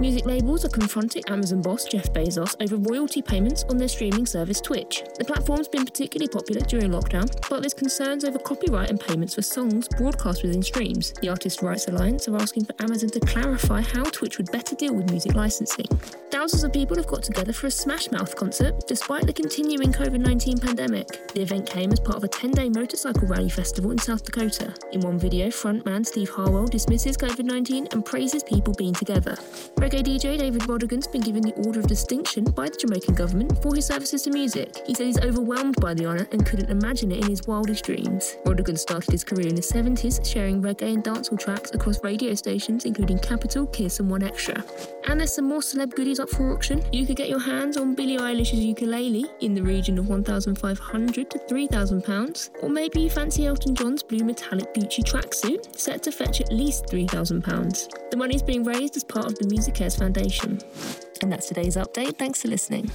Music labels are confronting Amazon boss Jeff Bezos over royalty payments on their streaming service Twitch. The platform's been particularly popular during lockdown, but there's concerns over copyright and payments for songs broadcast within streams. The Artist Rights Alliance are asking for Amazon to clarify how Twitch would better deal with music licensing. Thousands of people have got together for a Smash Mouth concert despite the continuing COVID 19 pandemic. The event came as part of a 10 day motorcycle rally festival in South Dakota. In one video, frontman Steve Harwell dismisses COVID 19 and praises people being together. Reggae DJ David Rodigan's been given the Order of Distinction by the Jamaican government for his services to music. He said he's overwhelmed by the honour and couldn't imagine it in his wildest dreams. Rodigan started his career in the 70s, sharing reggae and dancehall tracks across radio stations including Capital, Kiss, and 1Xtra. And there's some more celeb goodies up for auction. You could get your hands on Billie Eilish's ukulele in the region of 1,500 to 3,000 pounds, or maybe you fancy Elton John's blue metallic Gucci tracksuit, set to fetch at least 3,000 pounds. The money's being raised as part of the Music Cares Foundation. And that's today's update. Thanks for listening.